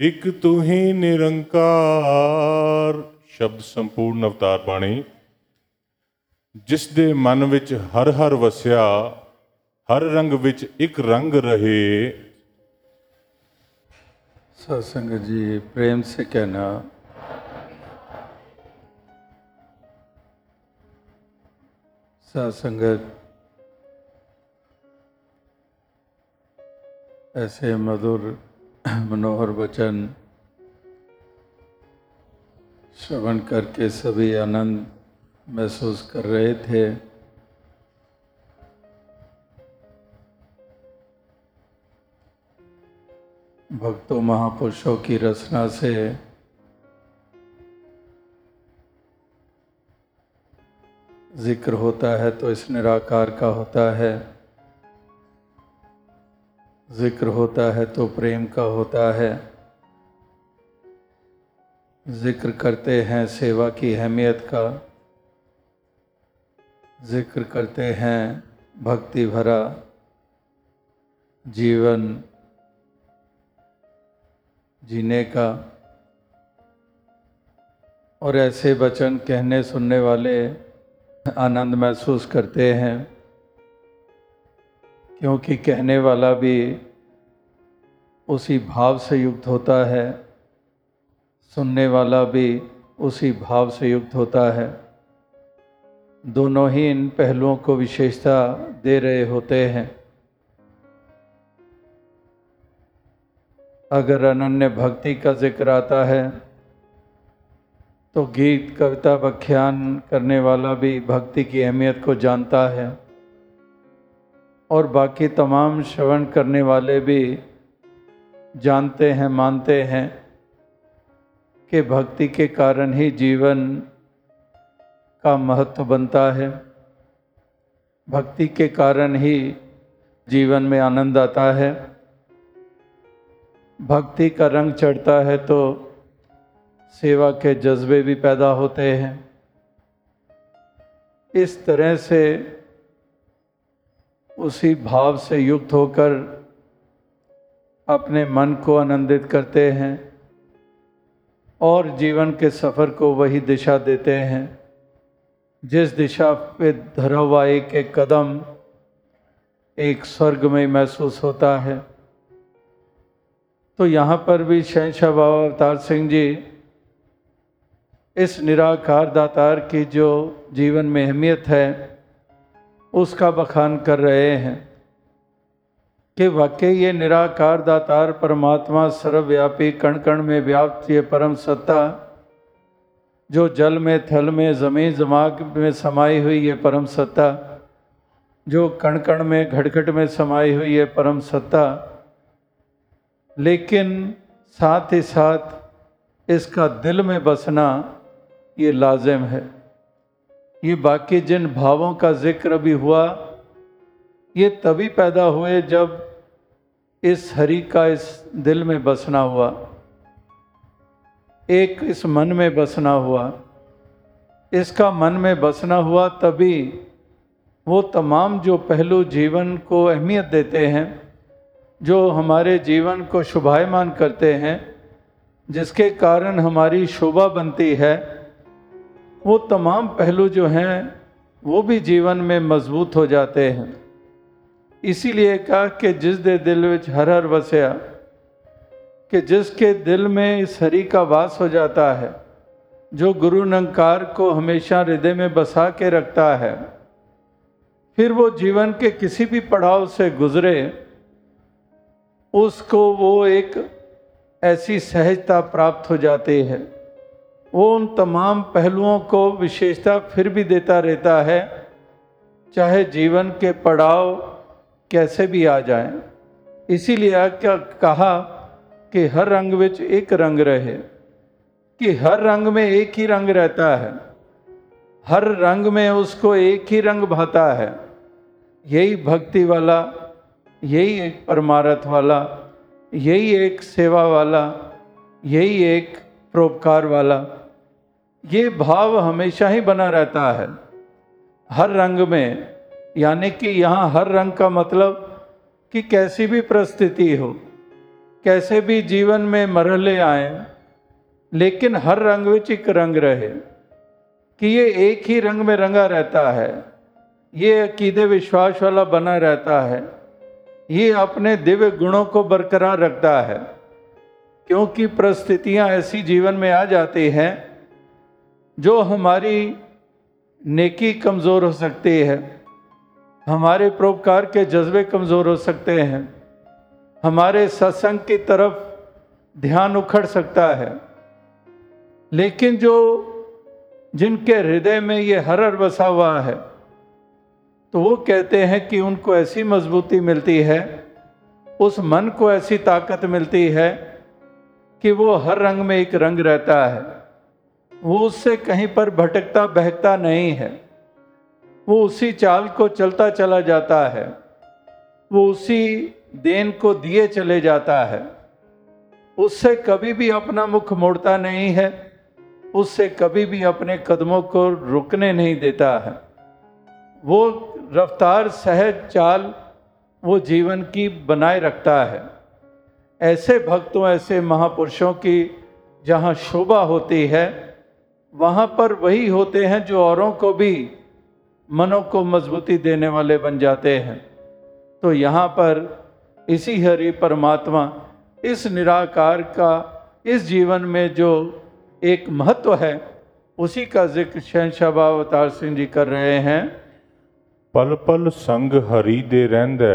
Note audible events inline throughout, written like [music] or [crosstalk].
ਇਕ ਤੂੰ ਹੀ ਨਿਰੰਕਾਰ ਸ਼ਬਦ ਸੰਪੂਰਨ ਅਵਤਾਰ ਬਾਣੀ ਜਿਸ ਦੇ ਮਨ ਵਿੱਚ ਹਰ ਹਰ ਵਸਿਆ ਹਰ ਰੰਗ ਵਿੱਚ ਇੱਕ ਰੰਗ ਰਹੇ सत्संग जी प्रेम से कहना सत्संगत ऐसे मधुर [coughs] मनोहर वचन श्रवण करके सभी आनंद महसूस कर रहे थे। भक्तों महापुरुषों की रचना से ज़िक्र होता है तो इस निराकार का होता है। ज़िक्र होता है तो प्रेम का होता है। ज़िक्र करते हैं सेवा की अहमियत का। ज़िक्र करते हैं भक्ति भरा जीवन जीने का। और ऐसे वचन कहने सुनने वाले आनंद महसूस करते हैं। क्योंकि कहने वाला भी उसी भाव से युक्त होता है, सुनने वाला भी उसी भाव से युक्त होता है। दोनों ही इन पहलुओं को विशेषता दे रहे होते हैं। अगर अनन्य भक्ति का ज़िक्र आता है तो गीत, कविता, व्याख्यान करने वाला भी भक्ति की अहमियत को जानता है। और बाकी तमाम श्रवण करने वाले भी जानते हैं, मानते हैं कि भक्ति के कारण ही जीवन का महत्व बनता है। भक्ति के कारण ही जीवन में आनंद आता है। भक्ति का रंग चढ़ता है तो सेवा के जज्बे भी पैदा होते हैं। इस तरह से उसी भाव से युक्त होकर अपने मन को आनंदित करते हैं और जीवन के सफ़र को वही दिशा देते हैं। जिस दिशा पे धरा हुआ एक एक कदम एक स्वर्ग में महसूस होता है। तो यहाँ पर भी शहशाह बाबा अवतार सिंह जी इस निराकार दातार की जो जीवन में अहमियत है उसका बखान कर रहे हैं कि वाकई ये निराकार दातार परमात्मा सर्वव्यापी कण कण में व्याप्त ये परम सत्ता जो जल में, थल में, ज़मीन, जमाग में समाई हुई ये परम सत्ता, जो कण कण में, घटघट में समाई हुई ये परम सत्ता, लेकिन साथ ही साथ इसका दिल में बसना ये लाजिम है। ये बाकी जिन भावों का ज़िक्र भी हुआ, ये तभी पैदा हुए जब इस हरि का इस दिल में बसना हुआ, एक इस मन में बसना हुआ। इसका मन में बसना हुआ तभी वो तमाम जो पहलू जीवन को अहमियत देते हैं, जो हमारे जीवन को शुभायमान करते हैं, जिसके कारण हमारी शोभा बनती है वो तमाम पहलू जो हैं, वो भी जीवन में मज़बूत हो जाते हैं। इसीलिए कहा कि जिस दे दिल विच हर हर वसया, कि जिसके दिल में इस हरि का वास हो जाता है, जो गुरु नंकार को हमेशा हृदय में बसा के रखता है, फिर वो जीवन के किसी भी पड़ाव से गुजरे, उसको वो एक ऐसी सहजता प्राप्त हो जाती है। वो उन तमाम पहलुओं को विशेषता फिर भी देता रहता है, चाहे जीवन के पड़ाव कैसे भी आ जाएँ। इसीलिए क्या कहा कि हर रंग विच एक रंग रहे, कि हर रंग में एक ही रंग रहता है, हर रंग में उसको एक ही रंग भाता है। यही भक्ति वाला, यही एक परमारथ वाला, यही एक सेवा वाला, यही एक परोपकार वाला ये भाव हमेशा ही बना रहता है हर रंग में यानी कि यहाँ हर रंग का मतलब कि कैसी भी परिस्थिति हो कैसे भी जीवन में मरहले आए लेकिन हर रंग ਵਿੱਚ ਇੱਕ रंग रहे कि ये एक ही रंग में रंगा रहता है ये अकीदे विश्वास वाला बना रहता है ये अपने दिव्य गुणों को बरकरार रखता है क्योंकि परिस्थितियां ऐसी जीवन में आ जाती हैं जो हमारी नेकी कमज़ोर हो सकती है, हमारे परोपकार के जज्बे कमज़ोर हो सकते हैं, हमारे सत्संग की तरफ़ ध्यान उखड़ सकता है। लेकिन जो जिनके हृदय में ये हरर बसा हुआ है तो वो कहते हैं कि उनको ऐसी मजबूती मिलती है, उस मन को ऐसी ताकत मिलती है कि वो हर रंग में एक रंग रहता है। वो उससे कहीं पर भटकता, बहकता नहीं है। वो उसी चाल को चलता चला जाता है। वो उसी देन को दिए चले जाता है। उससे कभी भी अपना मुख मोड़ता नहीं है। उससे कभी भी अपने कदमों को रुकने नहीं देता है। वो रफ्तार, सहज चाल वो जीवन की बनाए रखता है। ऐसे भक्तों, ऐसे महापुरुषों की जहाँ शोभा होती है वहाँ पर वही होते हैं जो औरों को भी मनों को मजबूती देने वाले बन जाते हैं तो यहाँ पर इसी हरि परमात्मा इस निराकार का इस जीवन में जो एक महत्व है उसी का जिक्र शहनशाह बाबा अवतार सिंह जी कर रहे हैं ਪਲ ਪਲ ਸੰਗ ਹਰੀ ਦੇ ਰਹਿੰਦਾ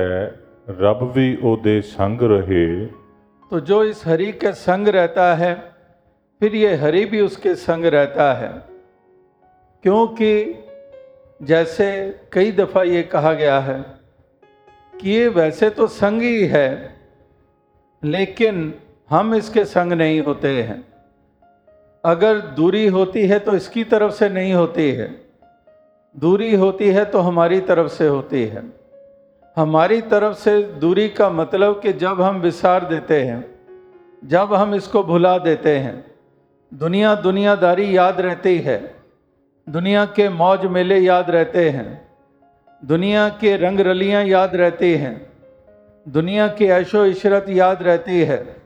ਰੱਬ ਵੀ ਉਹਦੇ ਸੰਗ ਰਹੇ तो जो इस हरि के संग रहता है फिर ये हरि भी उसके संग रहता है। क्योंकि जैसे कई दफ़ा ये कहा गया है कि ये वैसे तो संग ही है, लेकिन हम इसके संग नहीं होते हैं। अगर दूरी होती है तो इसकी तरफ़ से नहीं होती है। दूरी होती है तो हमारी तरफ़ से होती है। हमारी तरफ़ से दूरी का मतलब कि जब हम विसार देते हैं, जब हम इसको भुला देते हैं दुनिया दुनियादारी याद रहती है। दुनिया के मौज मेले याद रहते हैं। दुनिया के रंग रलियाँ याद रहती हैं। दुनिया की ऐशो इशरत याद रहती है।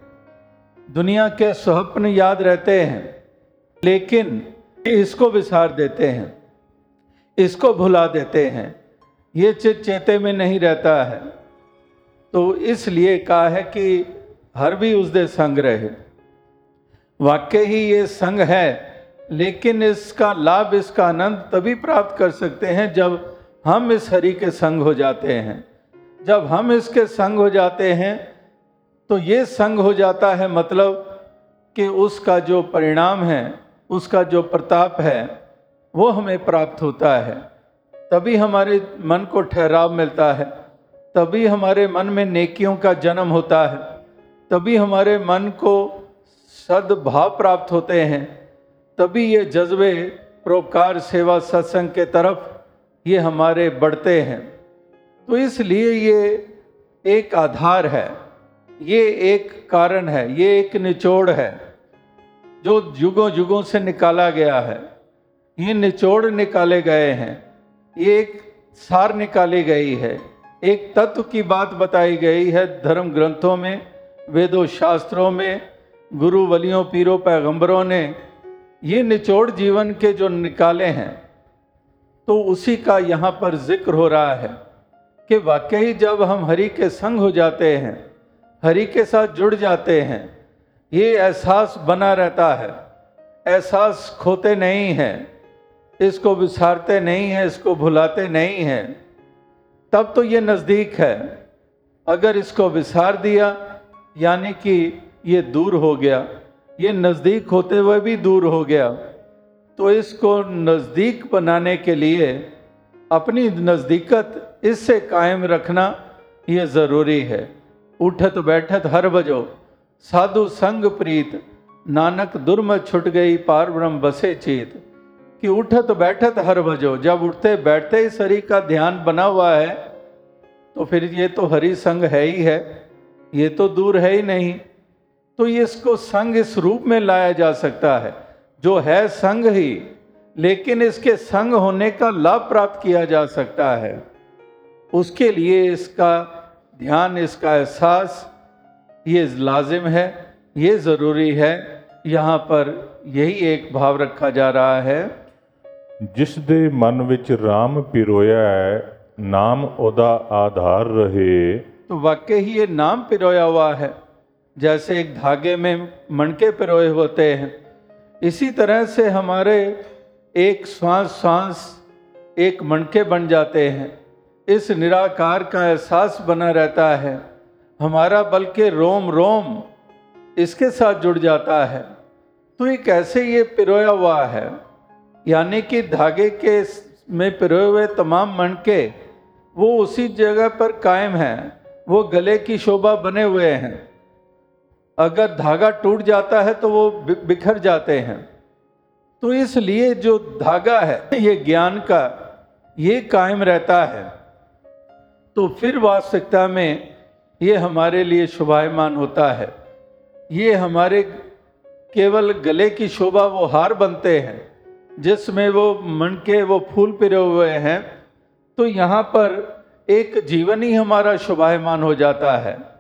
दुनिया के स्वप्न याद रहते हैं। लेकिन इसको विसार देते हैं। इसको भुला देते हैं। ये चित चेते में नहीं रहता है। तो इसलिए कहा है कि हर भी उस दे संग रहे। वाकई ही ये संग है, लेकिन इसका लाभ, इसका आनंद तभी प्राप्त कर सकते हैं जब हम इस हरि के संग हो जाते हैं। जब हम इसके संग हो जाते हैं तो ये संग हो जाता है मतलब कि उसका जो परिणाम है, उसका जो प्रताप है, वो हमें प्राप्त होता है। तभी हमारे मन को ठहराव मिलता है, तभी हमारे मन में नेकियों का जन्म होता है, तभी हमारे मन को सद्भाव प्राप्त होते हैं, तभी ये जज्बे परोपकार सेवा सत्संग के तरफ़ ये हमारे बढ़ते हैं। तो इसलिए ये एक आधार है, ये एक कारण है, ये एक निचोड़ है, जो युगों युगों से निकाला गया है। ये निचोड़ निकाले गए हैं, ये एक सार निकाली गई है, एक तत्व की बात बताई गई है धर्म ग्रंथों में, वेदों शास्त्रों में गुरु वलियों, पीरों, पैगंबरों ने ये निचोड़ जीवन के जो निकाले हैं तो उसी का यहाँ पर ज़िक्र हो रहा है कि वाकई जब हम हरि के संग हो जाते हैं, हरि के साथ जुड़ जाते हैं, ये एहसास बना रहता है। एहसास खोते नहीं हैं, इसको विसारते नहीं हैं, इसको भुलाते नहीं हैं। तब तो ये नज़दीक है। अगर इसको विसार दिया, यानी कि ये दूर हो गया, ये नज़दीक होते हुए भी दूर हो गया। तो इसको नज़दीक बनाने के लिए अपनी नज़दीकत इससे कायम रखना ये ज़रूरी है। उठत बैठत हर बजो, साधु संग प्रीत, नानक दुर्म छुट गई पार ब्रह्म बसे चेत। कि उठत बैठत हर भजो जब उठते बैठते ही शरीर का ध्यान बना हुआ है तो फिर ये तो हरि संग है ही है, ये तो दूर है ही नहीं। तो ये इसको संग इस रूप में लाया जा सकता है जो है संग ही लेकिन इसके संग होने का लाभ प्राप्त किया जा सकता है उसके लिए इसका ध्यान इसका एहसास ये लाजिम है ये ज़रूरी है यहाँ पर यही एक भाव रखा जा रहा है ਜਿਸ ਦੇ ਮਨ ਵਿੱਚ RAM ਪਿਰੋਇਆ ਹੈ ਨਾਮ ਉਹਦਾ ਆਧਾਰ ਰਹੇ तो वाकई ही ये नाम पिरोया हुआ है जैसे एक धागे में मणके पिरोए होते हैं। इसी तरह से हमारे एक श्वास श्वास एक मणके बन जाते हैं। इस निराकार का एहसास बना रहता है। हमारा बल्कि रोम रोम इसके साथ जुड़ जाता है। तो ये कैसे ये पिरोया हुआ है? यानी कि धागे के में पिरोए हुए तमाम मणके, वो उसी जगह पर कायम हैं। वो गले की शोभा बने हुए हैं। अगर धागा टूट जाता है तो वो बिखर जाते हैं। तो इसलिए जो धागा है, ये ज्ञान का, ये कायम रहता है। तो फिर वास्तविकता में ये हमारे लिए शोभायमान होता है। ये हमारे केवल गले की शोभा वो हार बनते हैं, जिसमें वो मन के वो फूल पिरे हुए हैं। तो यहाँ पर एक जीवन ही हमारा शोभायमान हो जाता है।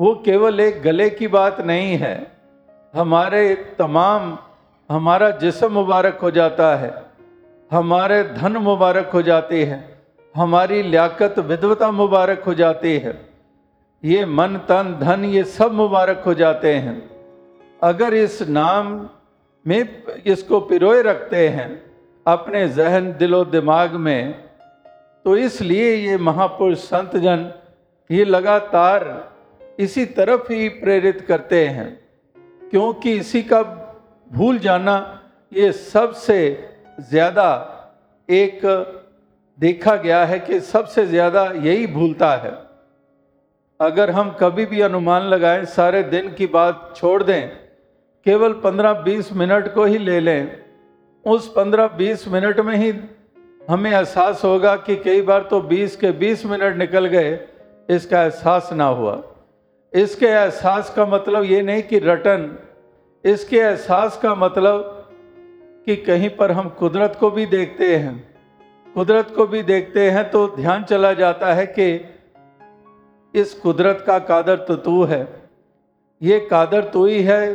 वो केवल एक गले की बात नहीं है। हमारे तमाम, हमारा जिसम मुबारक हो जाता है। हमारे धन मुबारक हो जाती है। हमारी लियाकत विधवता मुबारक हो जाती है। ये मन, तन, धन, ये सब मुबारक हो जाते हैं। अगर इस नाम में इसको पिरोए रखते हैं, अपने जहन, दिलो, दिमाग में तो इसलिए ये महापुरुष संत जन ये लगातार इसी तरफ़ ही प्रेरित करते हैं, क्योंकि इसी का भूल जाना ये सबसे ज़्यादा एक देखा गया है कि सबसे ज़्यादा यही भूलता है। अगर हम कभी भी अनुमान लगाएँ, सारे दिन की बात छोड़ दें, केवल 15-20 मिनट को ही ले लें, उस 15-20 मिनट में ही हमें एहसास होगा कि कई बार तो 20 के 20 मिनट निकल गए, इसका एहसास ना हुआ। इसके एहसास का मतलब ये नहीं कि रटन, इसके एहसास का मतलब कि कहीं पर हम कुदरत को भी देखते हैं। कुदरत को भी देखते हैं तो ध्यान चला जाता है कि इस कुदरत का कादर तो तू है। ये कादर तू ही है,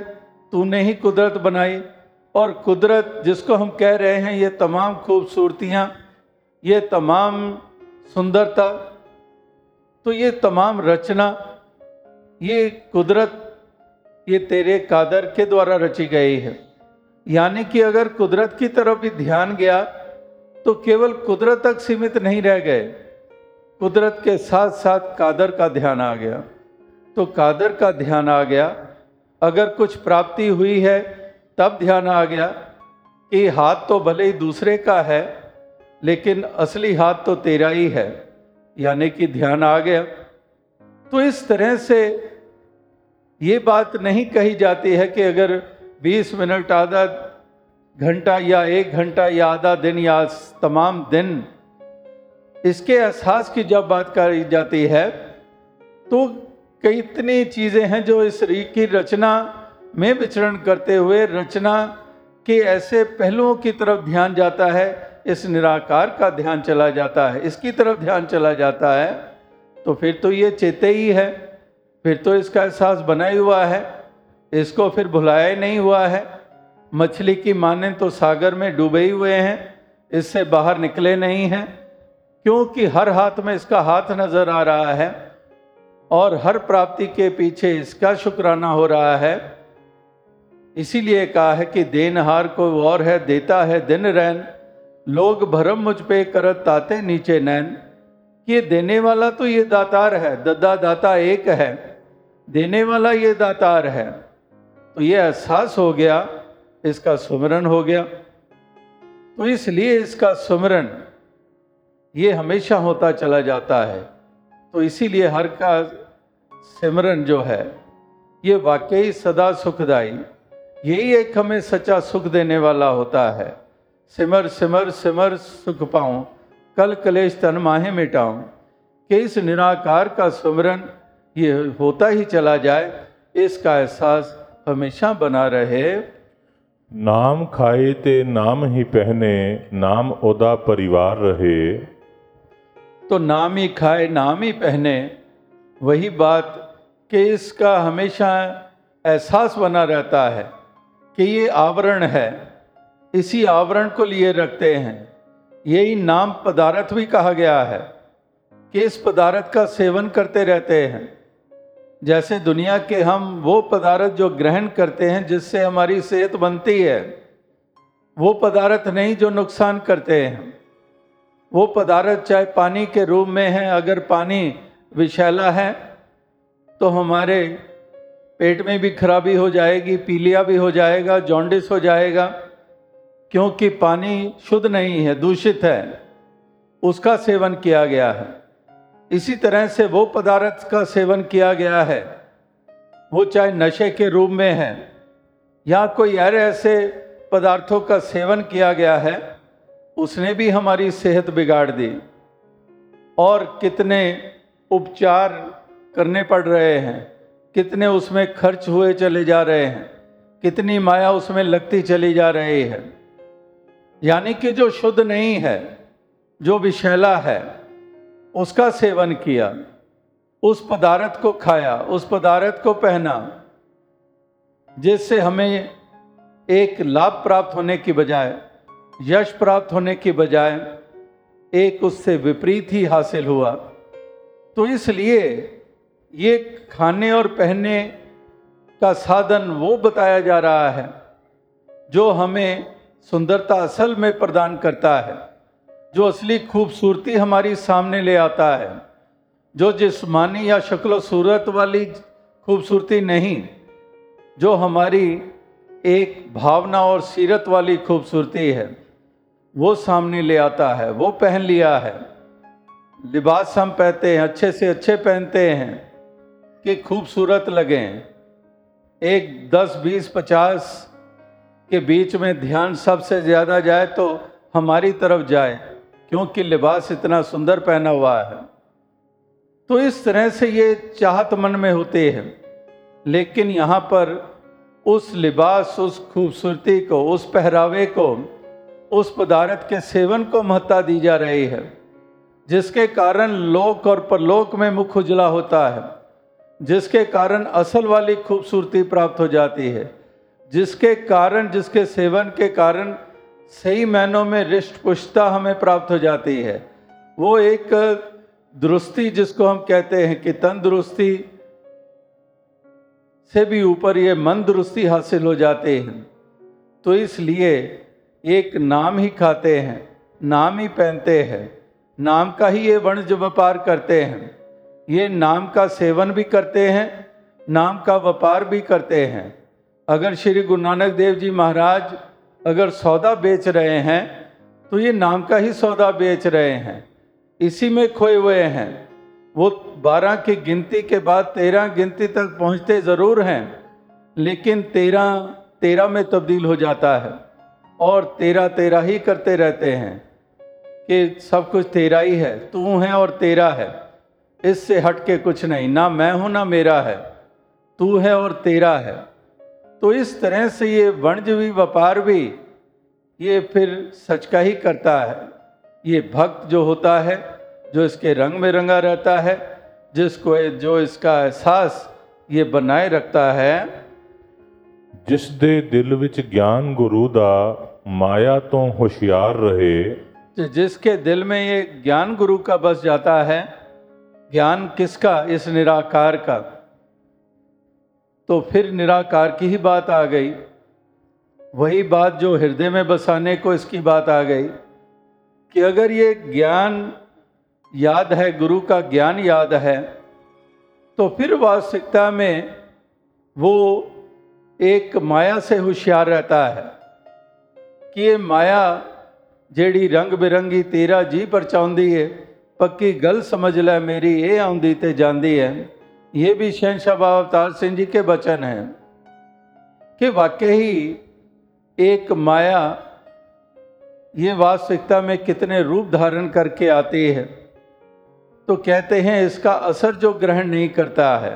तूने ही कुदरत बनाई। और कुदरत जिसको हम कह रहे हैं, ये तमाम खूबसूरतियाँ, ये तमाम सुंदरता तो ये तमाम रचना ये कुदरत, ये तेरे कादर के द्वारा रची गई है। यानी कि अगर कुदरत की तरफ़ भी ध्यान गया तो केवल कुदरत तक सीमित नहीं रह गए। कुदरत के साथ साथ कादर का ध्यान आ गया। तो कादर का ध्यान आ गया। अगर कुछ प्राप्ति हुई है, तब ध्यान आ गया कि हाथ तो भले ही दूसरे का है, लेकिन असली हाथ तो तेरा ही है। यानी कि ध्यान आ गया तो इस तरह से ये बात नहीं कही जाती है कि अगर 20 मिनट आधा घंटा या एक घंटा या आधा दिन या तमाम दिन इसके एहसास की जब बात करी जाती है तो कई इतनी चीज़ें हैं जो इस की रचना में विचरण करते हुए रचना के ऐसे पहलुओं की तरफ़ ध्यान जाता है, इस निराकार का ध्यान चला जाता है, इसकी तरफ़ ध्यान चला जाता है। तो फिर तो ये चेते ही है। फिर तो इसका एहसास बना ही हुआ है। इसको फिर भुलाया ही नहीं हुआ है। मछली की माने तो सागर में डूबे ही हुए हैं। इससे बाहर निकले नहीं हैं। क्योंकि हर हाथ में इसका हाथ नज़र आ रहा है और हर प्राप्ति के पीछे इसका शुक्राना हो रहा है। इसीलिए कहा है कि देनहार को और है, देता है दिन रैन। लोग भरम मुझ पे करत, ताते नीचे नैन। ये देने वाला तो ये दातार है दद्दा दाता एक है, देने वाला ये दातार है। तो ये एहसास हो गया, इसका सुमरन हो गया। तो इसलिए इसका सुमरन ये हमेशा होता चला जाता है। तो इसीलिए हर का सिमरन जो है, ये वाकई सदा सुखदाई। यही एक हमें सच्चा सुख देने वाला होता है। सिमर सिमर सिमर सुख पाऊँ। कल कलेश तन माहे मिटाऊं। कि इस निराकार का सुमरन ये होता ही चला जाए इसका एहसास हमेशा बना रहे। नाम खाए ते नाम ही पहने नाम ओदा परिवार रहे। तो नाम ही खाए नाम ही पहने वही बात कि इसका हमेशा एहसास बना रहता है कि ये आवरण है। इसी आवरण को लिए रखते हैं। यही नाम पदार्थ भी कहा गया है कि इस पदार्थ का सेवन करते रहते हैं। जैसे दुनिया के हम वो पदार्थ जो ग्रहण करते हैं, जिससे हमारी सेहत बनती है, वो पदार्थ नहीं जो नुकसान करते हैं। वो पदार्थ चाहे पानी के रूप में है, अगर पानी विषैला है तो हमारे पेट में भी खराबी हो जाएगी, पीलिया भी हो जाएगा, जॉन्डिस हो जाएगा क्योंकि पानी शुद्ध नहीं है, दूषित है। उसका सेवन किया गया है। इसी तरह से वो पदार्थ का सेवन किया गया है। वो चाहे नशे के रूप में है या कोई और ऐसे पदार्थों का सेवन किया गया है, उसने भी हमारी सेहत बिगाड़ दी। और कितने उपचार करने पड़ रहे हैं, कितने उसमें खर्च हुए चले जा रहे हैं, कितनी माया उसमें लगती चली जा रही है। यानी कि जो शुद्ध नहीं है, जो विषैला है, उसका सेवन किया, उस पदार्थ को खाया, उस पदार्थ को पहना, जिससे हमें एक लाभ प्राप्त होने की बजाय, यश प्राप्त होने की बजाय, एक उससे विपरीत ही हासिल हुआ। तो इसलिए ये खाने और पहनने का साधन वो बताया जा रहा है, जो हमें सुंदरता असल में प्रदान करता है, जो असली खूबसूरती हमारी सामने ले आता है, जो जिस्मानी या शक्ल सूरत वाली खूबसूरती नहीं, जो हमारी एक भावना और सीरत वाली खूबसूरती है, वो सामने ले आता है, वो पहन लिया है। लिबास हम पहनते हैं, अच्छे से अच्छे पहनते हैं, कि खूबसूरत लगें। एक दस, बीस, पचास के बीच में ध्यान सबसे ज़्यादा जाए तो हमारी तरफ़ जाए, क्योंकि लिबास इतना सुंदर पहना हुआ है। तो इस तरह से ये चाहत मन में होते हैं। लेकिन यहाँ पर उस लिबास, उस खूबसूरती को, उस पहरावे को, उस पदार्थ के सेवन को महत्ता दी जा रही है, जिसके कारण लोक और परलोक में मुख उजला होता है, जिसके कारण असल वाली खूबसूरती प्राप्त हो जाती है। जिसके कारण, जिसके सेवन के कारण सही मैनों में रिष्ट पुष्टता हमें प्राप्त हो जाती है। वो एक दुरुस्ती जिसको हम कहते हैं कि तंदुरुस्ती से भी ऊपर ये मन दुरुस्ती हासिल हो जाते हैं। तो इसलिए एक नाम ही खाते हैं, नाम ही पहनते हैं, नाम का ही ये वणज व्यापार करते हैं, ये नाम का सेवन भी करते हैं, नाम का व्यापार भी करते हैं। अगर श्री गुरु नानक देव जी महाराज अगर सौदा बेच रहे हैं तो ये नाम का ही सौदा बेच रहे हैं। इसी में खोए हुए हैं। वो बारह की गिनती के बाद तेरह गिनती तक पहुँचते ज़रूर हैं, लेकिन तेरह तेरह में तब्दील हो जाता है और तेरह तेरह ही करते रहते हैं कि सब कुछ तेरा ही है। तू है और तेरा है। इससे हट के कुछ नहीं। ना मैं हूँ, ना मेरा है। तू है और तेरा है। तो इस तरह से ये वणजवी व्यापार भी ये फिर सच का ही करता है ये भक्त जो होता है जो इसके रंग में रंगा रहता है जिसको जो इसका एहसास ये बनाए रखता है ਜਿਸ ਦੇ ਦਿਲ ਵਿੱਚ ਗਿਆਨ ਗੁਰੂ ਦਾ ਮਾਇਆ ਤੋਂ ਹੁਸ਼ਿਆਰ ਰਹੇ कि जिसके दिल में ये ज्ञान गुरु का बस जाता है ज्ञान किसका इस निराकार का तो फिर निराकार की ही बात आ गई वही बात जो हृदय में बसाने को इसकी बात आ गई कि अगर ये ज्ञान याद है गुरु का ज्ञान याद है तो फिर वास्तविकता में वो एक माया से होशियार रहता है कि ये माया ਜਿਹੜੀ ਰੰਗ ਬਿਰੰਗੀ ਤੇਰਾ ਜੀ ਪਰਚਾਉਂਦੀ ਏ ਪੱਕੀ ਗੱਲ ਸਮਝ ਲੈ ਮੇਰੀ ਇਹ ਆਉਂਦੀ ਤੇ ਜਾਂਦੀ ਹੈ ये भी शहनशाह बाबा अवतार सिंह जी के वचन हैं कि वाकई एक माया, ये वास्तविकता में कितने रूप धारण करके आती है। तो कहते हैं इसका असर जो ग्रहण नहीं करता है।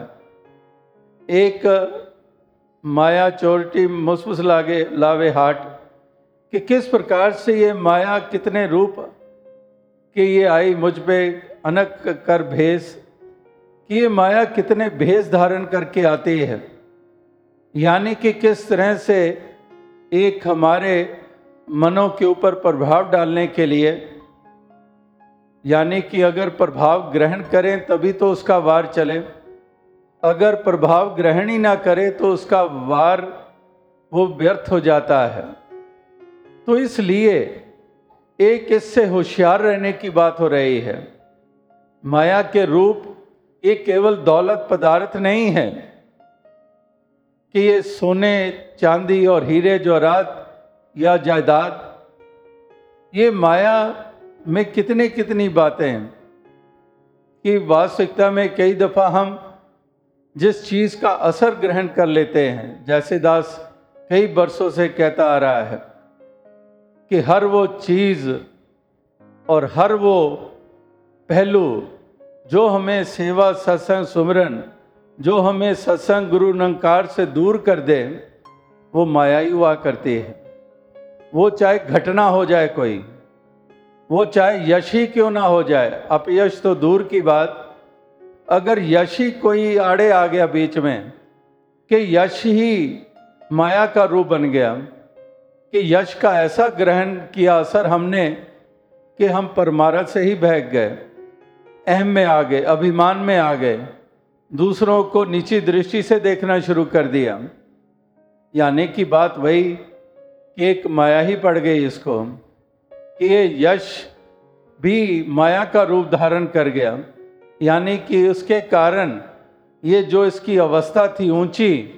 एक माया चोरटी मुसमुस लागे, लावे हाट कि किस प्रकार से ये माया कितने रूप कि ये आई मुझ पे अनक कर भेस कि ये माया कितने भेष धारण करके आती है? यानी कि किस तरह से एक हमारे मनों के ऊपर प्रभाव डालने के लिए, यानी कि अगर प्रभाव ग्रहण करें तभी तो उसका वार चले। अगर प्रभाव ग्रहण ही ना करे तो उसका वार, वो व्यर्थ हो जाता है। तो इसलिए एक इससे होशियार रहने की बात हो रही है। माया के रूप ये केवल दौलत पदार्थ नहीं है कि ये सोने, चांदी और हीरे जवाहरात या जायदाद। ये माया में कितनी कितनी बातें हैं कि वास्तविकता में कई दफ़ा हम जिस चीज़ का असर ग्रहण कर लेते हैं, जैसे दास कई बरसों से कहता आ रहा है कि हर वो चीज़ और हर वो पहलू जो हमें सेवा सत्संग सुमरन, जो हमें सत्संग गुरु नंकार से दूर कर दे, वो माया ही हुआ करती है। वो चाहे घटना हो जाए कोई, वो चाहे यश ही क्यों ना हो जाए, अपयश तो दूर की बात। अगर यश ही कोई आड़े आ गया बीच में, कि यश ही माया का रूप बन गया, कि यश का ऐसा ग्रहण किया असर हमने, कि हम परमारथ से ही बहक गए। अहम में आ गए, अभिमान में आ गए। दूसरों को नीची दृष्टि से देखना शुरू कर दिया। यानी कि बात वही कि एक माया ही पड़ गई इसको, कि ये यश भी माया का रूप धारण कर गया। यानी कि उसके कारण ये जो इसकी अवस्था थी ऊँची,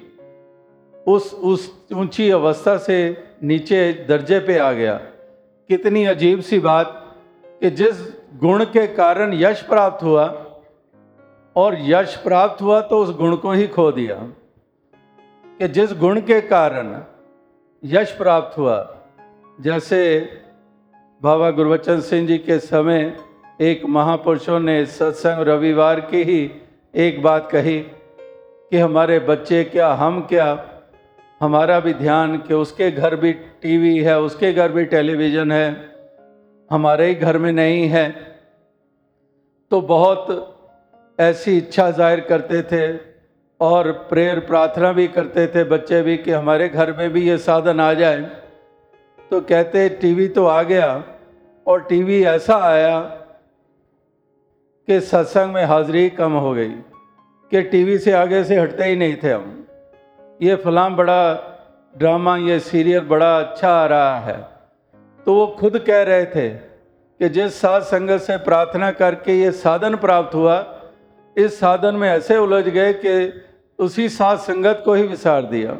उस उस ऊँची अवस्था से नीचे दर्जे पे आ गया। कितनी अजीब सी बात कि जिस गुण के कारण यश प्राप्त हुआ और यश प्राप्त हुआ तो उस गुण को ही खो दिया कि जिस गुण के कारण यश प्राप्त हुआ, जैसे बाबा गुरबचन सिंह जी के समय एक महापुरुषों ने सत्संग रविवार की ही एक बात कही कि हमारे बच्चे क्या, हम क्या? हमारा भी ध्यान कि उसके घर भी टीवी है, उसके घर भी टेलीविज़न है। हमारे ही घर में नहीं है। तो बहुत ऐसी इच्छा ज़ाहिर करते थे और प्रेयर प्रार्थना भी करते थे बच्चे भी कि हमारे घर में भी ये साधन आ जाए। तो कहते, टीवी तो आ गया और टीवी ऐसा आया कि सत्संग में हाजिरी कम हो गई कि टीवी से आगे से हटते ही नहीं थे हम। ये फलाम बड़ा ड्रामा, ये सीरियल बड़ा अच्छा आ रहा है। तो वो खुद कह रहे थे कि जिस साध संगत से प्रार्थना करके ये साधन प्राप्त हुआ, इस साधन में ऐसे उलझ गए कि उसी साध संगत को ही विसार दिया,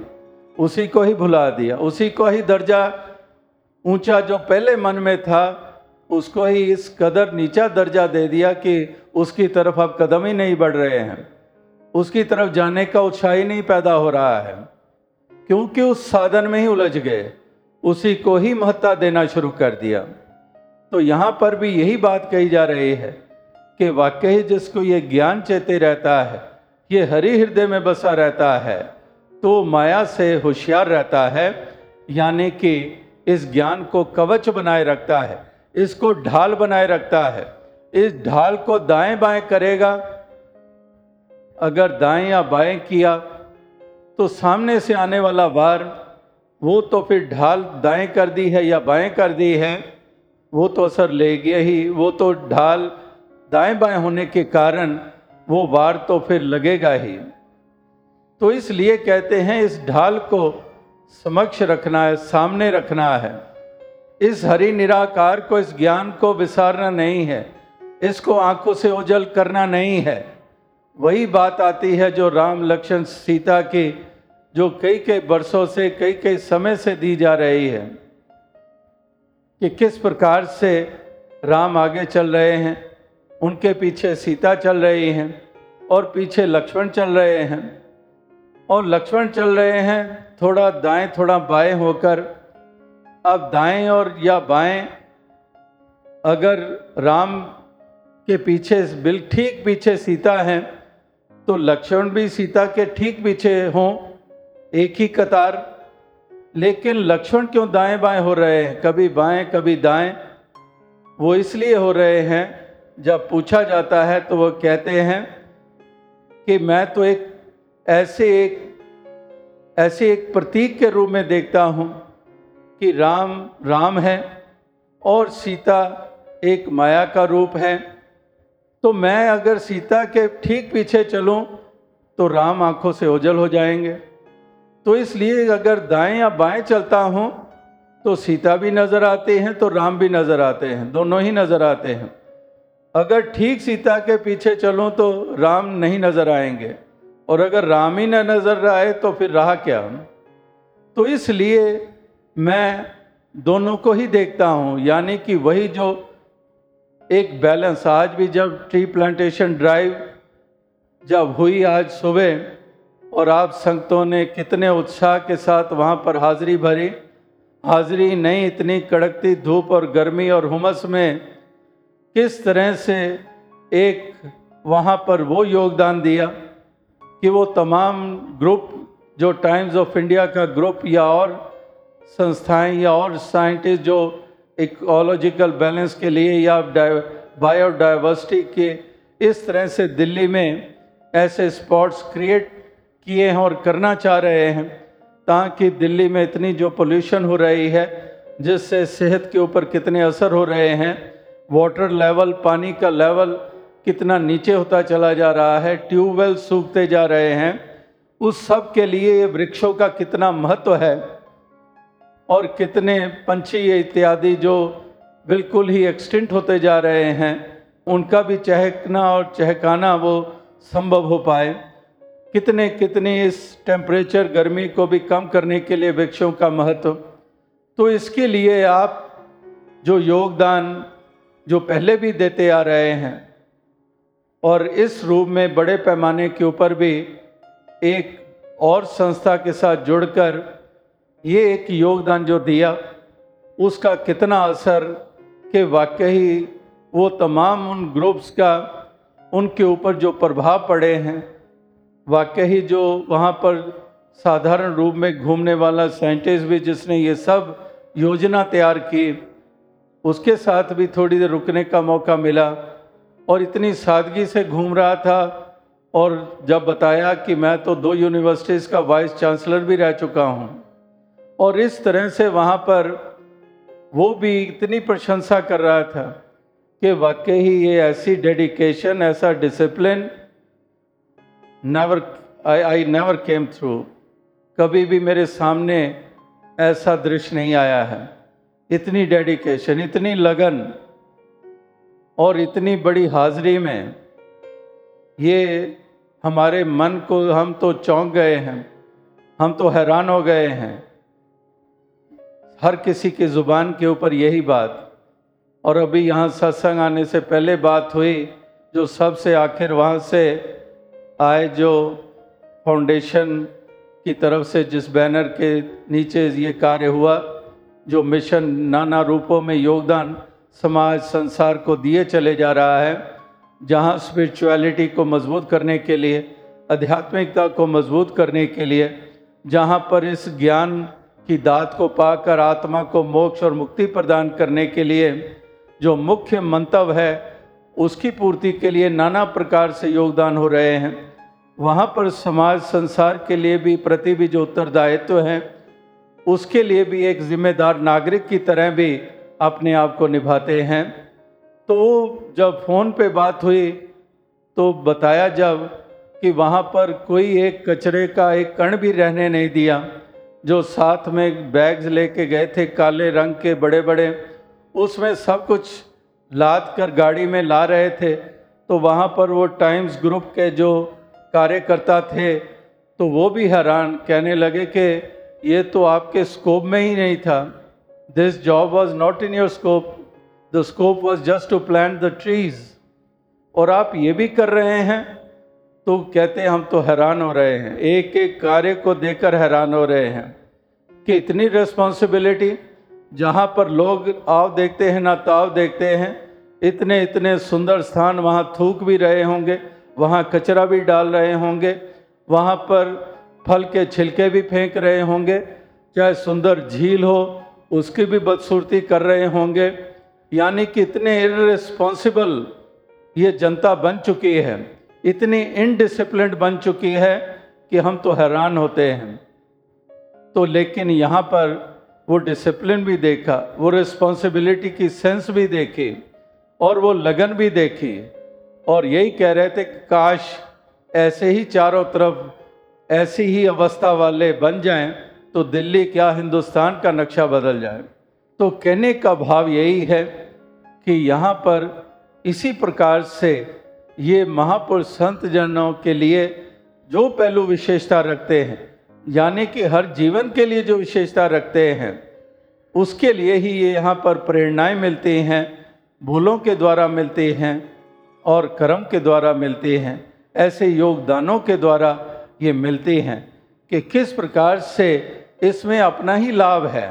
उसी को ही भुला दिया, उसी को ही दर्जा ऊँचा जो पहले मन में था, उसको ही इस कदर नीचा दर्जा दे दिया कि उसकी तरफ़ अब कदम ही नहीं बढ़ रहे हैं। उसकी तरफ़ जाने का उत्साह ही नहीं पैदा हो रहा है, क्योंकि उस साधन में ही उलझ गए। उसी को ही महत्ता देना शुरू कर दिया। तो यहाँ पर भी यही बात कही जा रही है कि वाकई जिसको ये ज्ञान चेते रहता है, ये हरि हृदय में बसा रहता है तो माया से होशियार रहता है, यानी कि इस ज्ञान को कवच बनाए रखता है, इसको ढाल बनाए रखता है, इस ढाल को दाएँ बाएँ करेगा। अगर दाएँ या बाएँ किया तो सामने से आने वाला वार वो तो फिर ढाल दाएँ कर दी है या बाएँ कर दी है, वो तो असर ले गया ही। वो तो ढाल दाएँ बाएँ होने के कारण वो वार तो फिर लगेगा ही। तो इसलिए कहते हैं, इस ढाल को समक्ष रखना है, सामने रखना है। इस हरि निराकार को, इस ज्ञान को विसारना नहीं है। इसको आँखों से ओझल करना नहीं है। वही बात आती है जो राम लक्ष्मण सीता की जो कई कई वर्षों से, कई कई समय से दी जा रही है, कि किस प्रकार से राम आगे चल रहे हैं, उनके पीछे सीता चल रही हैं, और पीछे लक्ष्मण चल रहे हैं। और लक्ष्मण चल रहे हैं, थोड़ा दाएँ, थोड़ा बाएँ होकर। अब दाएँ और या बाएँ, अगर राम के पीछे, बिल ठीक पीछे सीता है तो लक्ष्मण भी सीता के ठीक पीछे हों एक ही कतार, लेकिन लक्ष्मण क्यों दाएँ बाएँ हो रहे हैं? कभी बाएँ, कभी दाएँ। वो इसलिए हो रहे हैं, जब पूछा जाता है तो वो कहते हैं कि मैं तो एक ऐसे एक ऐसे एक प्रतीक के रूप में देखता हूँ कि राम राम है और सीता एक माया का रूप है। तो मैं अगर सीता के ठीक पीछे चलूँ तो राम आँखों से ओझल हो जाएँगे। तो इसलिए अगर दाएँ या बाएँ चलता हूँ तो सीता भी नज़र आते हैं तो राम भी नज़र आते हैं, दोनों ही नज़र आते हैं। अगर ठीक सीता के पीछे चलूँ तो राम नहीं नज़र आएँगे। और अगर राम ही न नज़र आए तो फिर रहा क्या? तो इसलिए मैं दोनों को ही देखता हूँ, यानी कि वही जो एक बैलेंस, आज भी जब ट्री प्लांटेशन ड्राइव जब हुई आज सुबह और आप संगतों ने कितने उत्साह के साथ वहाँ पर हाजिरी भरी। हाजिरी नहीं, इतनी कड़कती धूप और गर्मी और हुमस में किस तरह से एक वहाँ पर वो योगदान दिया कि वो तमाम ग्रुप, जो टाइम्स ऑफ़ इंडिया का ग्रुप या और संस्थाएँ या और साइंटिस्ट, जो इकोलॉजिकल बैलेंस के लिए या बायोडाइवर्सिटी के इस तरह से दिल्ली में ऐसे स्पॉट्स क्रिएट किए हैं और करना चाह रहे हैं, ताकि दिल्ली में इतनी जो पोल्यूशन हो रही है, जिससे सेहत के ऊपर कितने असर हो रहे हैं वाटर लेवल पानी का लेवल कितना नीचे होता चला जा रहा है ट्यूबवेल सूखते जा रहे हैं, उस सब के लिए ये वृक्षों का कितना महत्व है, और कितने पंछी इत्यादि जो बिल्कुल ही एक्सटिंट होते जा रहे हैं, उनका भी चहकना और चहकाना वो संभव हो पाए। कितने कितने इस टेम्परेचर गर्मी को भी कम करने के लिए वृक्षों का महत्व? तो इसके लिए आप जो योगदान जो पहले भी देते आ रहे हैं, और इस रूप में बड़े पैमाने के ऊपर भी एक और संस्था के साथ जुड़कर ये एक योगदान जो दिया, उसका कितना असर कि वाकई वो तमाम उन ग्रुप्स का, उनके ऊपर जो प्रभाव पड़े हैं वाकई ही जो वहाँ पर साधारण रूप में घूमने वाला साइंटिस्ट भी जिसने ये सब योजना तैयार की, उसके साथ भी थोड़ी देर रुकने का मौका मिला और इतनी सादगी से घूम रहा था और जब बताया कि मैं तो दो यूनिवर्सिटीज़ का वाइस चांसलर भी रह चुका हूँ और इस तरह से वहाँ पर वो भी इतनी प्रशंसा कर रहा था कि वाकई ही ये ऐसी डेडिकेशन ऐसा discipline never I I never came through कभी भी मेरे सामने ऐसा दृश्य नहीं आया है। इतनी डेडिकेशन इतनी लगन और इतनी बड़ी हाजिरी में ये हमारे मन को हम तो चौंक गए हैं, हम तो हैरान हो गए हैं। हर किसी की ज़ुबान के ऊपर यही बात। और अभी यहाँ सत्संग आने से पहले बात हुई, जो सबसे आखिर वहाँ से आए जो फाउंडेशन की तरफ़ से, जिस बैनर के नीचे ये कार्य हुआ, जो मिशन नाना रूपों में योगदान समाज, संसार को दिए चले जा रहा है, जहाँ स्पिरिचुअलिटी को मज़बूत करने के लिए, आध्यात्मिकता को मज़बूत करने के लिए, जहाँ पर इस ज्ञान की दात को पाकर आत्मा को मोक्ष और मुक्ति प्रदान करने के लिए जो मुख्य मंतव है, उसकी पूर्ति के लिए नाना प्रकार से योगदान हो रहे हैं। वहाँ पर समाज संसार के लिए भी प्रति भी जो उत्तरदायित्व है, उसके लिए भी एक जिम्मेदार नागरिक की तरह भी अपने आप को निभाते हैं। तो जब फ़ोन पे बात हुई तो बताया जब कि वहाँ पर कोई एक कचरे का एक कण भी रहने नहीं दिया, जो साथ में बैग्स लेके गए थे, काले रंग के बड़े बड़े उसमें सब कुछ लाद कर गाड़ी में ला रहे थे। तो वहाँ पर वो टाइम्स ग्रुप के जो कार्यकर्ता थे तो वो भी हैरान, कहने लगे कि ये तो आपके स्कोप में ही नहीं था। This job was not in your scope the scope was just to plan the trees और आप ये भी कर रहे हैं? तो कहते हैं, हम तो हैरान हो रहे हैं। एक एक कार्य को देकर हैरान हो रहे हैं। कि इतनी रिस्पॉन्सिबिलिटी जहाँ पर लोग आव देखते हैं, ना ताव देखते हैं, इतने इतने सुंदर स्थान वहाँ थूक भी रहे होंगे। वहाँ कचरा भी डाल रहे होंगे, वहाँ पर फल के छिलके भी फेंक रहे होंगे, चाहे सुंदर झील हो, उसकी भी बदसूरती कर रहे होंगे। यानी कि इतने इरिस्पॉन्सिबल ये जनता बन चुकी है, इतनी इनडिसिप्लिन बन चुकी है कि हम तो हैरान होते हैं। तो लेकिन यहाँ पर वो डिसिप्लिन भी देखा, वो रिस्पॉन्सिबिलिटी की सेंस भी देखी, और वो लगन भी देखी। और यही कह रहे थे कि काश ऐसे ही चारों तरफ़ ऐसी ही अवस्था वाले बन जाएँ तो दिल्ली क्या हिंदुस्तान का नक्शा बदल जाए। तो कहने का भाव यही है कि यहाँ पर इसी प्रकार से ये महापुरुष संत जनों के लिए जो पहलू विशेषता रखते हैं, यानी कि हर जीवन के लिए जो विशेषता रखते हैं, उसके लिए ही ये यहाँ पर प्रेरणाएँ मिलती हैं, भूलों के द्वारा मिलती हैं और कर्म के द्वारा मिलती हैं, ऐसे योगदानों के द्वारा ये मिलती हैं कि किस प्रकार से इसमें अपना ही लाभ है।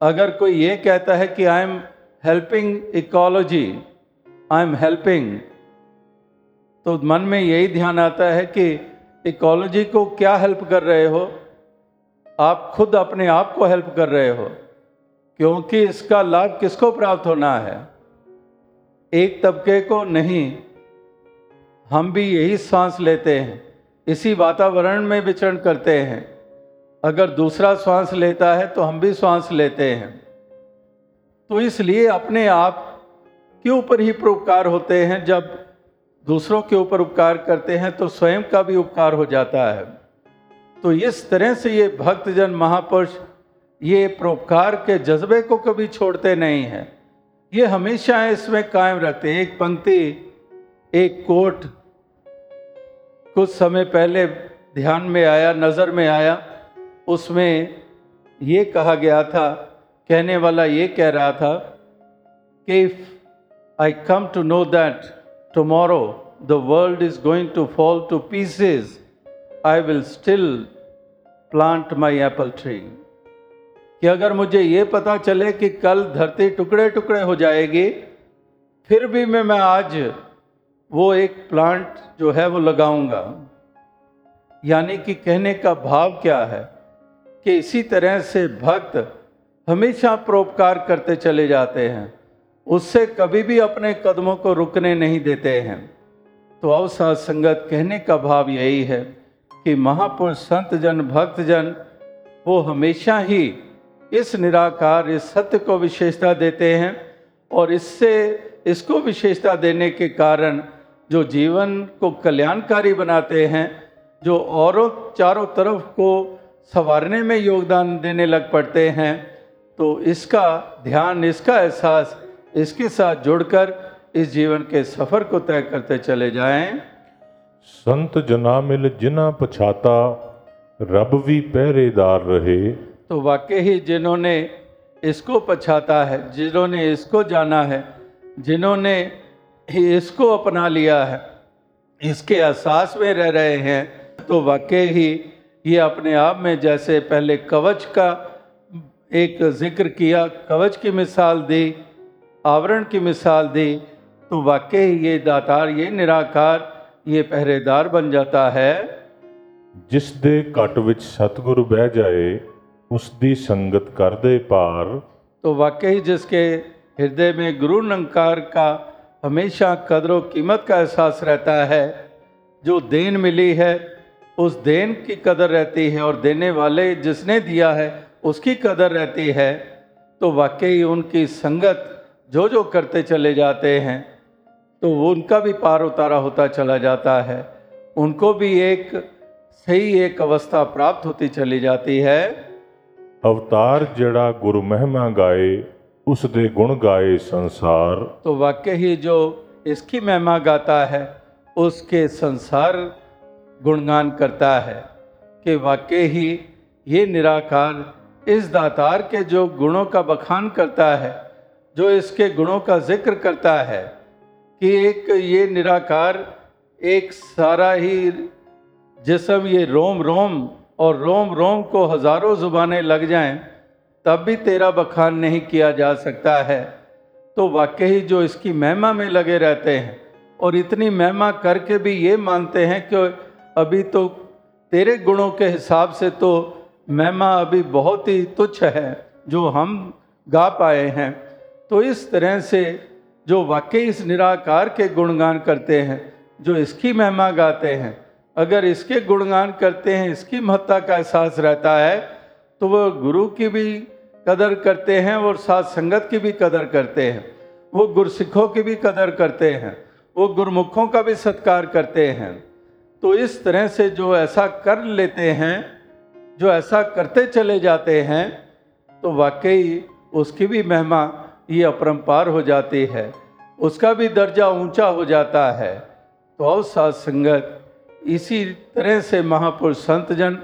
अगर कोई ये कहता है कि I am helping ecology I am helping तो मन में यही ध्यान आता है कि इकोलॉजी को क्या हेल्प कर रहे हो? आप खुद अपने आप को हेल्प कर रहे हो, क्योंकि इसका लाभ किसको प्राप्त होना है? एक तबके को नहीं, हम भी यही सांस लेते हैं, इसी वातावरण में विचरण करते हैं। अगर दूसरा श्वास लेता है तो हम भी श्वास लेते हैं। तो इसलिए अपने आप के ऊपर ही परोपकार होते हैं, जब दूसरों के ऊपर उपकार करते हैं तो स्वयं का भी उपकार हो जाता है। तो इस तरह से ये भक्तजन महापुरुष ये परोपकार के जज्बे को कभी छोड़ते नहीं हैं। ये हमेशा इसमें कायम रहते हैं। एक पंक्ति, एक कोट कुछ समय पहले ध्यान में आया, नज़र में आया। उसमें ये कहा गया था, कहने वाला ये कह रहा था कि if I come to know that tomorrow the world is going to fall to pieces I will still plant my apple tree कि अगर मुझे ये पता चले कि कल धरती टुकड़े टुकड़े हो जाएगी, फिर भी मैं मैं आज वो एक प्लांट जो है वो लगाऊँगा। यानी कि कहने का भाव क्या है? कि इसी तरह से भक्त हमेशा परोपकार करते चले जाते हैं। उससे कभी भी अपने कदमों को रुकने नहीं देते हैं। तो अवसाद संगत कहने का भाव यही है कि महापुरुष संत जन भक्त जन वो हमेशा ही इस निराकार, इस सत्य को विशेषता देते हैं और इससे, इसको विशेषता देने के कारण जो जीवन को कल्याणकारी बनाते हैं, जो औरों, चारों तरफ़ को संवारने में योगदान देने लग पड़ते हैं तो इसका ध्यान, इसका एहसास, इसके साथ जुड़कर इस जीवन के सफ़र को तय करते चले जाएँ। संत जना मिल जिना पछाता, रब भी पहरेदार रहे। तो वाकई ही जिन्होंने इसको पछाता है जिन्होंने इसको जाना है जिन्होंने इसको अपना लिया है इसके एहसास में रह रहे हैं तो वाकई ही ये अपने आप में जैसे पहले कवच का एक जिक्र किया कवच की मिसाल दी आवरण की मिसाल दी तो वाकई ये दातार ये निराकार ये पहरेदार बन जाता है ਜਿਸ ਦੇ ਘਟ ਵਿੱਚ ਸਤਿਗੁਰ ਬਹਿ ਜਾਏ ਉਸ ਦੀ ਸੰਗਤ ਕਰਦੇ ਪਾਰ तो वाकई जिसके हृदय में गुरु निरंकार का हमेशा कदर व कीमत का एहसास रहता है जो देन मिली है उस देन की कदर रहती है और देने वाले जिसने दिया है उसकी कदर रहती है तो वाकई उनकी संगत जो जो करते चले जाते हैं तो वो उनका भी पार उतारा होता चला जाता है उनको भी एक सही एक अवस्था प्राप्त होती चली जाती है ਅਵਤਾਰ ਜਿਹੜਾ ਗੁਰੂ ਮਹਿਮਾ ਗਾਏ ਉਸ ਦੇ ਗੁਣ ਗਾਏ ਸੰਸਾਰ तो वाकई ही जो इसकी महिमा गाता है उसके संसार गुणगान करता है कि वाकई ही ये निराकार इस दातार के जो गुणों का बखान करता है जो इसके गुणों का जिक्र करता है कि एक ये निराकार एक सारा ही जिसम ये रोम रोम और रोम रोम को हज़ारों जुबानें लग जाएँ, तब भी तेरा बखान नहीं किया जा सकता है। तो वाकई जो इसकी महिमा में लगे रहते हैं और इतनी महिमा करके भी ये मानते हैं कि अभी तो तेरे गुणों के हिसाब से तो महिमा अभी बहुत ही तुच्छ है, जो हम गा पाए हैं। तो इस तरह से जो वाकई इस निराकार के गुणगान करते हैं, जो इसकी महिमा गाते हैं अगर इसके गुणगान करते हैं, इसकी महत्ता का एहसास रहता है तो वह गुरु की भी कदर करते हैं और साथ संगत की भी कदर करते हैं। वो गुरसिखों की भी कदर करते हैं, वो गुरमुखों का भी सत्कार करते हैं। तो इस तरह से जो ऐसा कर लेते हैं, जो ऐसा करते चले जाते हैं तो वाकई उसकी भी महिमा, ये अपरंपार हो जाती है। उसका भी दर्जा ऊँचा हो जाता है। तो और साथ संगत इसी तरह से महापुरुष संतजन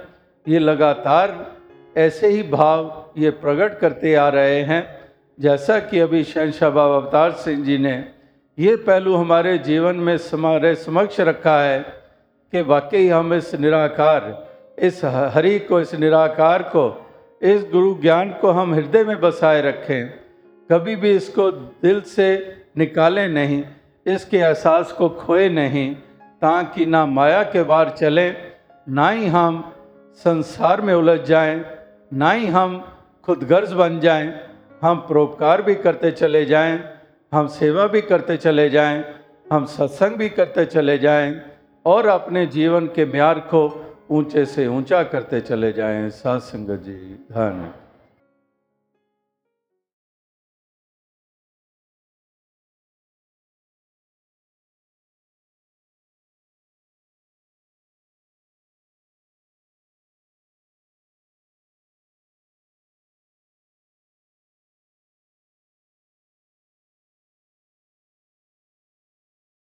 ये लगातार ऐसे ही भाव ये प्रकट करते आ रहे हैं। जैसा कि अभी शहनशाह बाबा अवतार सिंह जी ने ये पहलू हमारे जीवन में हमारे समक्ष रखा है कि वाकई हम इस निराकार, इस हरि को, इस निराकार को, इस गुरु ज्ञान को हम हृदय में बसाए रखें। कभी भी इसको दिल से निकालें नहीं, इसके एहसास को खोए नहीं। ताकि ना माया के बाहर चलें ना ही हम संसार में उलझ जाएँ, ना ही हम खुद गर्ज बन जाएँ, हम परोपकार भी करते चले जाएँ, हम सेवा भी करते चले जाएँ, हम सत्संग भी करते चले जाएँ और अपने जीवन के म्यार को ऊँचे से ऊँचा करते चले जाएँ। सत्संग जी धन्य